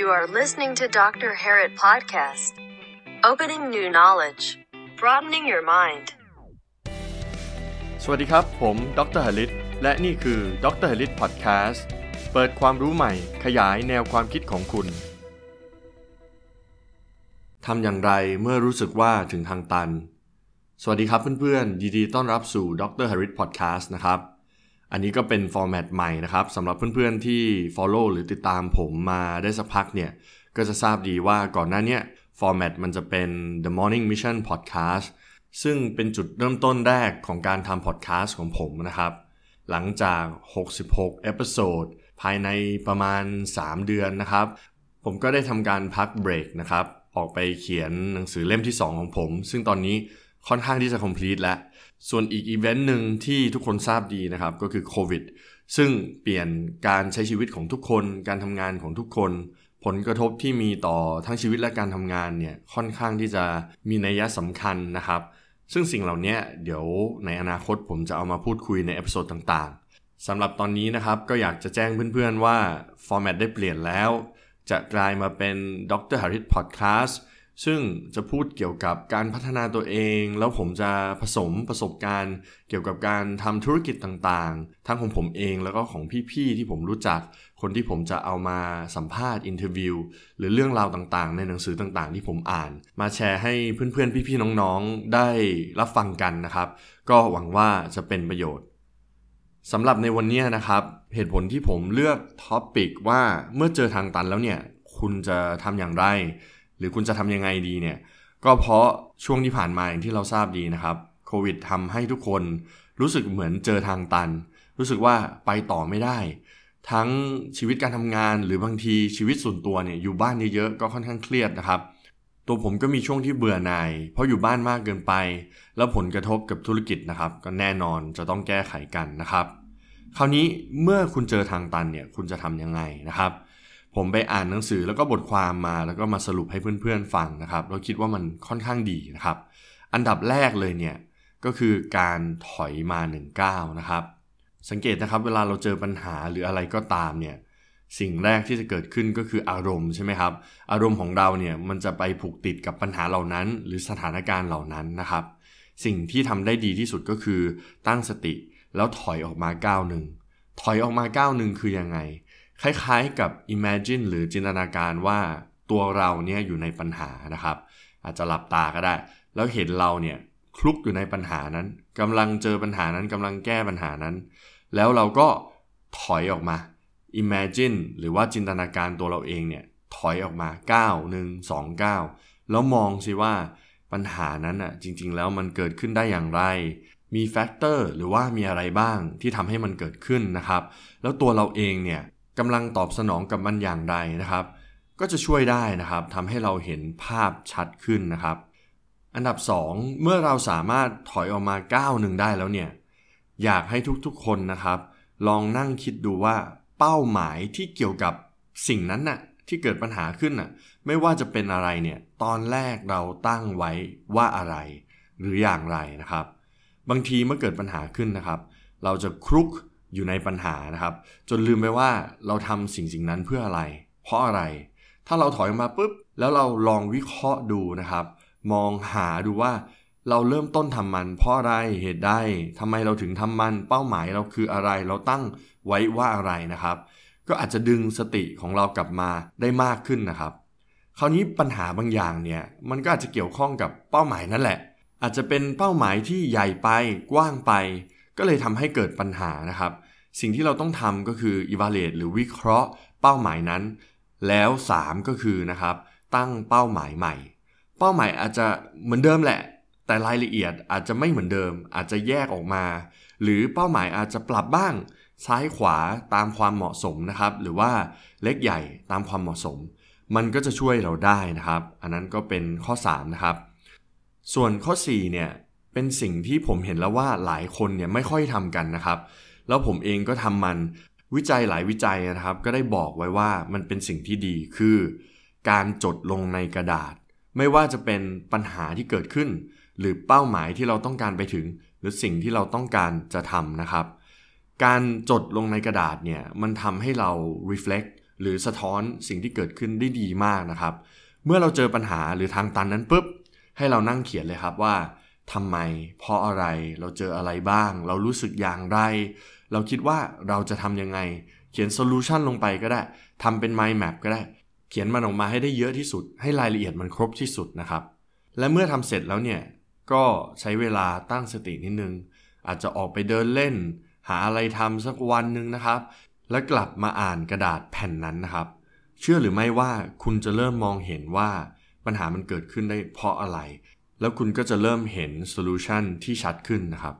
You are listening to Dr. Harrit Podcast. Opening new knowledge, broadening your mind. สวัสดีครับ ผมดรหลิตและนี่คือดรหลิตพอดแคสต์เปิดความรู้ใหม่ขยายแนวความคิดของคุณ ทำอย่างไรเมื่อรู้สึกว่าถึงทางตัน สวัสดีครับเพื่อนๆยินดีต้อนรับสู่ดรหลิตพอดแคสต์นะครับ อันนี้ก็เป็นฟอร์แมตใหม่นะครับสำหรับเพื่อนๆที่ Follow หรือติดตามผมมาได้สักพักเนี่ย ก็จะทราบดีว่าก่อนหน้านี้ format มันจะเป็น The Morning Mission Podcast ซึ่งเป็นจุดเริ่มต้นแรกของการทำพอดแคสต์ของผมนะครับ หลังจาก 66 episode ภายในประมาณ 3 เดือนนะครับ ผมก็ได้ทำการพักเบรกนะครับ ออกไปเขียนหนังสือเล่มที่ 2 ของผม ซึ่งตอนนี้ค่อนข้างที่จะ complete แล้ว ส่วนอีกอีเวนต์หนึ่งที่ทุกคนทราบดีนะครับก็คือโควิดซึ่งเปลี่ยนการใช้ชีวิตของทุกคน การทำงานของทุกคน ผลกระทบที่มีต่อทั้งชีวิตและการทำงานเนี่ยค่อนข้างที่จะมีนัยสำคัญนะครับ ซึ่งสิ่งเหล่านี้เดี๋ยวในอนาคตผมจะเอามาพูดคุยใน episode ต่างๆสำหรับตอนนี้นะครับก็อยากจะแจ้งเพื่อนๆว่า format ได้เปลี่ยนแล้ว จะกลายมาเป็นดร Harris Podcast ซึ่งจะพูดเกี่ยวกับการพัฒนาตัวเอง แล้วผมจะผสมประสบการณ์เกี่ยวกับการทำธุรกิจต่างๆ ทั้งของผมเองแล้วก็ของพี่ๆที่ผมรู้จัก คนที่ผมจะเอามาสัมภาษณ์ interview หรือเรื่องราวต่างๆ ในหนังสือต่างๆ ที่ผมอ่าน มาแชร์ให้เพื่อนๆ พี่ๆ น้องๆ ได้รับฟังกันนะครับ ก็หวังว่าจะเป็นประโยชน์สำหรับในวันนี้นะครับ เหตุผลที่ผมเลือก topic ว่าเมื่อเจอทางตันแล้วเนี่ย คุณจะทำอย่างไร หรือคุณจะทำยังไงดีเนี่ย ก็เพราะช่วงที่ผ่านมาอย่างที่เราทราบดีนะครับโควิดทำให้ทุกคนรู้สึกเหมือนเจอทางตัน รู้สึกว่าไปต่อไม่ได้ ทั้งชีวิตการทำงานหรือบางทีชีวิตส่วนตัวเนี่ยอยู่บ้านเยอะๆก็ค่อนข้างเครียดนะครับ ตัวผมก็มีช่วงที่เบื่อหน่าย เพราะอยู่บ้านมากเกินไป แล้วผลกระทบกับธุรกิจนะครับ ก็แน่นอนจะต้องแก้ไขกันนะครับ คราวนี้เมื่อคุณเจอทางตันเนี่ยคุณจะทำยังไงนะครับ ผมไปอ่านหนังสือแล้วก็บทความมาแล้วก็มาสรุปให้เพื่อนๆฟังนะครับแล้วคิดว่ามันค่อนข้างดีนะครับ อันดับแรกเลยเนี่ยก็คือการถอยมา1ก้าวนะครับ สังเกตนะครับเวลาเราเจอปัญหาหรืออะไรก็ตามเนี่ยสิ่งแรกที่จะเกิดขึ้นก็คืออารมณ์ใช่ไหมครับ อารมณ์ของเราเนี่ยมันจะไปผูกติดกับปัญหาเหล่านั้น หรือสถานการณ์เหล่านั้นนะครับ สิ่งที่ทำได้ดีที่สุดก็คือตั้งสติแล้วถอยออกมาก้าวหนึ่งถอยออกมาก้าวหนึ่งคือยังไง คล้ายๆกับ imagine หรือจินตนาการว่าตัวเราเนี่ยอยู่ในปัญหานะครับ อาจจะหลับตาก็ได้ แล้วเห็นเราเนี่ยคลุกอยู่ในปัญหานั้นกำลังเจอปัญหานั้นกำลังแก้ปัญหานั้น แล้วเราก็ถอยออกมา imagine หรือว่าจินตนาการตัวเราเองเนี่ยถอยออกมา 9 1 2 9 แล้วมองสิว่าปัญหานั้นอะจริงๆ แล้วมันเกิดขึ้นได้อย่างไร มีแฟกเตอร์หรือว่ามีอะไรบ้างที่ทำให้มันเกิดขึ้นนะครับ แล้วตัวเราเองเนี่ย กำลังตอบสนองกับมันอย่างไรนะครับ ก็จะช่วยได้นะครับทำให้เราเห็นภาพชัดขึ้นนะครับ อันดับ 2 เมื่อเราสามารถถอยออกมาก้าวหนึ่งได้แล้วเนี่ยอยากให้ทุกๆคนนะครับ ลองนั่งคิดดูว่าเป้าหมายที่เกี่ยวกับสิ่งนั้นน่ะที่เกิดปัญหาขึ้นน่ะไม่ว่าจะเป็นอะไรเนี่ยตอนแรกเราตั้งไว้ว่าอะไร หรืออย่างไรนะครับ บางทีเมื่อเกิดปัญหาขึ้นนะครับ เราจะคลุก อยู่ในปัญหานะครับ จนลืมไปว่าเราทำสิ่งสิ่งนั้นเพื่ออะไร เพราะอะไร ถ้าเราถอยออกมาปุ๊บแล้วเราลองวิเคราะห์ดูนะครับ มองหาดูว่าเราเริ่มต้นทำมัน เพราะอะไรเหตุใดทำไมเราถึงทำมัน เป้าหมายเราคืออะไร เราตั้งไว้ว่าอะไรนะครับ ก็อาจจะดึงสติของเรากลับมาได้มากขึ้นนะครับ คราวนี้ปัญหาบางอย่างเนี่ยมันก็อาจจะเกี่ยวข้องกับเป้าหมายนั่นแหละ อาจจะเป็นเป้าหมายที่ใหญ่ไปกว้างไป ก็เลยทำให้เกิดปัญหานะครับ สิ่งที่เราต้องทำก็คือ evaluate หรือวิเคราะห์เป้าหมายนั้น แล้ว 3 ก็คือนะครับตั้งเป้าหมายใหม่ เป้าหมายอาจจะเหมือนเดิมแหละ แต่รายละเอียดอาจจะไม่เหมือนเดิม อาจจะแยกออกมา หรือเป้าหมายอาจจะปรับบ้าง ซ้ายขวาตามความเหมาะสมนะครับ หรือว่าเล็กใหญ่ตามความเหมาะสม มันก็จะช่วยเราได้นะครับ อันนั้นก็เป็นข้อ 3 นะครับ ส่วนข้อ4เนี่ยเป็นสิ่งที่ผมเห็นแล้วว่าหลายคนเนี่ยไม่ค่อยทำกันนะครับ แล้วผมเองก็ทำมันวิจัยหลายวิจัยนะครับ ก็ได้บอกไว้ว่ามันเป็นสิ่งที่ดีคือ การจดลงในกระดาษ ไม่ว่าจะเป็นปัญหาที่เกิดขึ้น หรือเป้าหมายที่เราต้องการไปถึง หรือสิ่งที่เราต้องการจะทำนะครับ การจดลงในกระดาษเนี่ยมันทำให้เรา reflect หรือสะท้อนสิ่งที่เกิดขึ้นได้ดีมากนะครับ เมื่อเราเจอปัญหาหรือทางตันนั้นปุ๊บให้เรานั่งเขียนเลยครับว่า ทำไม เพราะอะไรเราเจออะไรบ้าง เรารู้สึกอย่างไร เราคิดว่าเราจะทำยังไง เขียน solution ลงไปก็ได้ทำเป็น mind map ก็ได้ เขียนมันออกมาให้ได้เยอะที่สุด ให้รายละเอียดมันครบที่สุดนะครับ และเมื่อทำเสร็จแล้วเนี่ย ก็ใช้เวลาตั้งสตินิดนึง อาจจะออกไปเดินเล่น หาอะไรทำสักวันหนึ่งนะครับ แล้วกลับมาอ่านกระดาษแผ่นนั้นนะครับ เชื่อหรือไม่ว่าคุณจะเริ่มมองเห็นว่าปัญหามันเกิดขึ้นได้เพราะอะไร แล้วคุณก็จะเริ่มเห็น solution ที่ชัดขึ้นนะครับ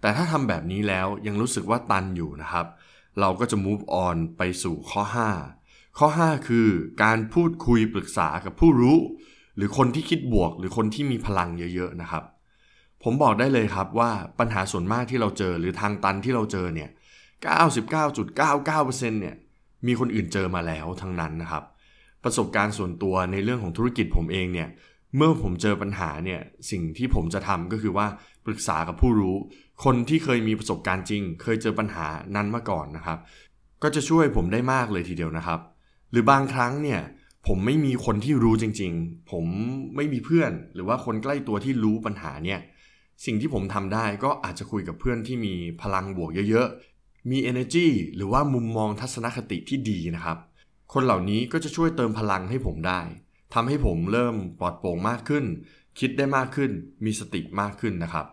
แต่ถ้าทำแบบนี้แล้วยังรู้สึกว่าตันอยู่นะครับ เราก็จะ move on ไปสู่ข้อ 5 ข้อ 5 คือการพูดคุยปรึกษากับผู้รู้ หรือคนที่คิดบวก หรือคนที่มีพลังเยอะๆนะครับ ผมบอกได้เลยครับว่าปัญหาส่วนมากที่เราเจอหรือทางตันที่เราเจอเนี่ย99.99%เนี่ยมีคนอื่นเจอมาแล้วทั้งนั้นนะครับ ประสบการณ์ส่วนตัวในเรื่องของธุรกิจผมเองเนี่ย เมื่อผมเจอปัญหาเนี่ยสิ่งที่ผมจะทำก็คือว่าปรึกษากับผู้รู้ คนที่เคยมีประสบการณ์จริง เคยเจอปัญหานั้นมาก่อนนะครับ ก็จะช่วยผมได้มากเลยทีเดียวนะครับ หรือบางครั้งเนี่ยผมไม่มีคนที่รู้จริง ๆ ผมไม่มีเพื่อน หรือว่าคนใกล้ตัวที่รู้ปัญหาเนี่ยสิ่งที่ผมทำได้ก็อาจจะคุยกับเพื่อนที่มีพลังบวกเยอะๆ มี energy หรือว่ามุมมองทัศนคติที่ดีนะครับ คนเหล่านี้ก็จะช่วยเติมพลังให้ผมได้ ทำให้ผมเริ่มปลอดโปร่งมากขึ้น คิดได้มากขึ้น มีสติมากขึ้นนะครับ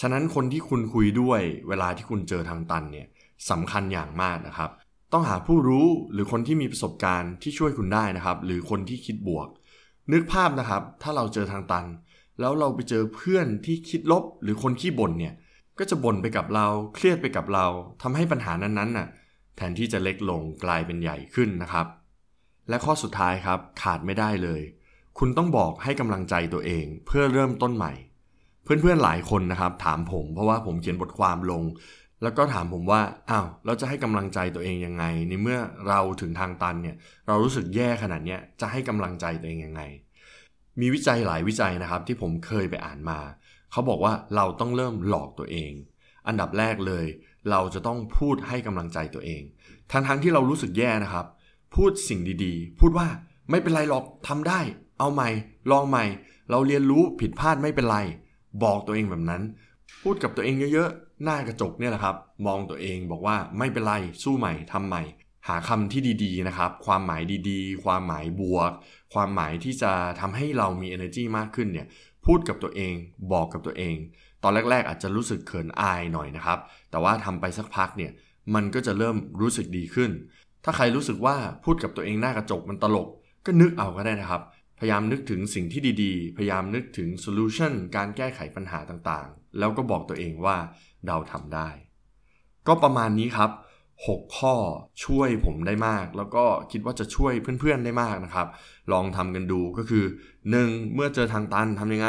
ฉะนั้นคนที่คุณคุยด้วยเวลาที่คุณเจอทางตันเนี่ยสำคัญอย่างมากนะครับ ต้องหาผู้รู้หรือคนที่มีประสบการณ์ที่ช่วยคุณได้นะครับ หรือคนที่คิดบวก นึกภาพนะครับ ถ้าเราเจอทางตัน แล้วเราไปเจอเพื่อนที่คิดลบ หรือคนขี้บ่นเนี่ยก็จะบ่นไปกับเราเครียดไปกับเราทำให้ปัญหานั้นๆน่ะแทนที่จะเล็กลงกลายเป็นใหญ่ขึ้นนะครับ และข้อสุดท้ายครับขาดไม่ได้เลย คุณต้องบอกให้กำลังใจตัวเองเพื่อเริ่มต้นใหม่ เพื่อนๆหลายคนนะครับ ถามผมเพราะว่าผมเขียนบทความลง แล้วก็ถามผมว่าอ้าวเราจะให้กำลังใจตัวเองยังไง ในเมื่อเราถึงทางตันเนี่ยเรารู้สึกแย่ขนาดเนี้ยจะให้กำลังใจตัวเองยังไง มีวิจัยหลายวิจัยนะครับ ที่ผมเคยไปอ่านมาเขาบอกว่าเราต้องเริ่มหลอกตัวเอง อันดับแรกเลย เราจะต้องพูดให้กำลังใจตัวเองทั้งๆที่เรารู้สึกแย่นะครับ พูดสิ่งดีๆ พูดว่าไม่เป็นไรหรอกทำได้ เอาใหม่ ลองใหม่ เราเรียนรู้ผิดพลาดไม่เป็นไร บอกตัวเองแบบนั้น พูดกับตัวเองเยอะๆ หน้ากระจกเนี่ยแหละครับ มองตัวเองบอกว่าไม่เป็นไร สู้ใหม่ทำใหม่ หาคำที่ดีๆนะครับ ความหมายดีๆ ความหมายบวก ความหมายที่จะทำให้เรามี energy มากขึ้นเนี่ย พูดกับตัวเอง บอกกับตัวเอง ตอนแรก ๆ อาจจะรู้สึกเขินอายหน่อยนะครับ แต่ว่าทำไปสักพักเนี่ย มันก็จะเริ่มรู้สึกดีขึ้น ถ้าใครรู้สึกว่าพูดกับตัวเองหน้ากระจกมันตลก ก็นึกเอาก็ได้นะครับ พยายามนึกถึงสิ่งที่ดีๆ พยายามนึกถึงโซลูชันการแก้ไขปัญหาต่างๆ แล้วก็บอกตัวเองว่าเราทำได้ ก็ประมาณนี้ครับ 6 ข้อช่วยผมได้มาก แล้วก็คิดว่าจะช่วยเพื่อนๆได้มากนะครับ ลองทำกันดูก็คือ 1. เมื่อเจอทางตันทำยังไง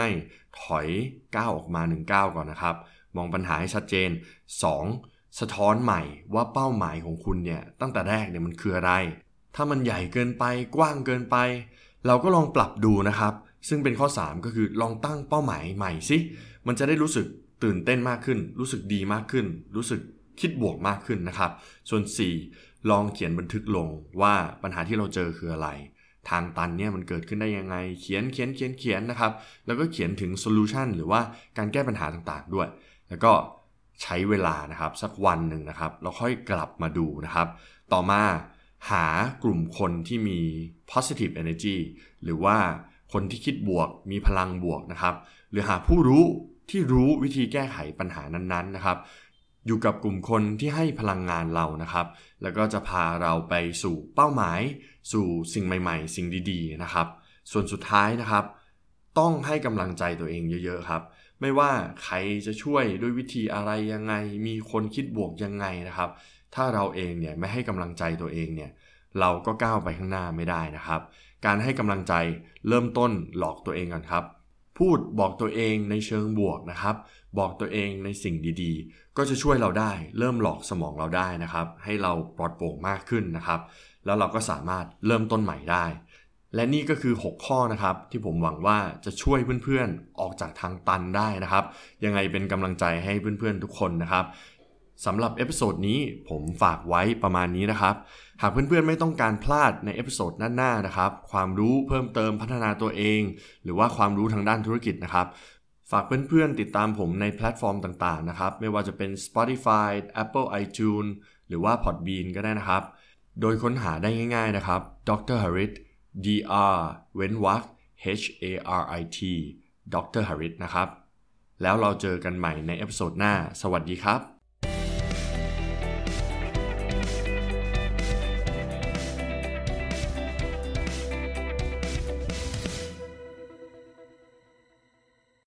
ถอยก้าวออกมา1ก้าวก่อนนะครับ มองปัญหาให้ชัดเจน 2. สะท้อนใหม่ว่าเป้าหมายของคุณเนี่ยตั้งแต่แรกเนี่ยมันคืออะไร ถ้ามันใหญ่เกินไปกว้างเกินไป เราก็ลองปรับดูนะครับ ซึ่งเป็นข้อ 3 ก็คือลองตั้งเป้าหมายใหม่สิมันจะได้รู้สึกตื่นเต้นมากขึ้น รู้สึกดีมากขึ้น รู้สึกคิดบวกมากขึ้นนะครับ ส่วน 4 ลองเขียนบันทึกลงว่าปัญหาที่เราเจอคืออะไร ทางตันเนี่ยมันเกิดขึ้นได้ยังไง เขียนเขียนเขียนเขียนนะครับ แล้วก็เขียนถึงโซลูชันหรือว่าการแก้ปัญหาต่างๆด้วย แล้วก็ ใช้เวลานะครับสักวันหนึ่งนะครับแล้วค่อยกลับมาดูนะครับ ต่อมาหากลุ่มคนที่มี positive energy หรือว่าคนที่คิดบวกมีพลังบวกนะครับ หรือหาผู้รู้ที่รู้วิธีแก้ไขปัญหานั้นๆนะครับ อยู่กับกลุ่มคนที่ให้พลังงานเรานะครับ แล้วก็จะพาเราไปสู่เป้าหมาย สู่สิ่งใหม่ ๆ สิ่งดีๆนะครับ ส่วนสุดท้ายนะครับ ต้องให้กำลังใจตัวเองเยอะ ๆ ครับ ไม่ว่าใครจะช่วยด้วยวิธีอะไรยังไง มีคนคิดบวกยังไงนะครับ ถ้าเราเองเนี่ยไม่ให้กำลังใจตัวเองเนี่ยเราก็ก้าวไปข้างหน้าไม่ได้นะครับ การให้กำลังใจเริ่มต้นหลอกตัวเองก่อนครับ พูดบอกตัวเองในเชิงบวกนะครับ บอกตัวเองในสิ่งดีๆ ก็จะช่วยเราได้ เริ่มหลอกสมองเราได้นะครับ ให้เราปลอดโปร่งมากขึ้นนะครับ แล้วเราก็สามารถเริ่มต้นใหม่ได้ และนี่ก็คือ 6 ข้อนะครับ ที่ผมหวังว่าจะช่วยเพื่อนๆออกจากทางตันได้นะครับ ยังไงเป็นกำลังใจให้เพื่อนๆทุกคนนะครับสำหรับ episode นี้ผมฝากไว้ประมาณนี้นะครับ หากเพื่อนๆไม่ต้องการพลาดใน episode หน้าๆนะครับ ความรู้เพิ่มเติมพัฒนาตัวเอง หรือว่าความรู้ทางด้านธุรกิจนะครับ ฝากเพื่อนๆติดตามผมในแพลตฟอร์มต่างๆนะครับ ไม่ว่าจะเป็น Spotify Apple iTunes หรือว่า Podbean ก็ได้นะครับ โดยค้นหาได้ง่าย ๆนะครับ Dr. Harit D R เว้นวรรค H A R I T Dr. Harit นะครับ แล้วเราเจอกันใหม่ใน episode หน้า สวัสดีครับ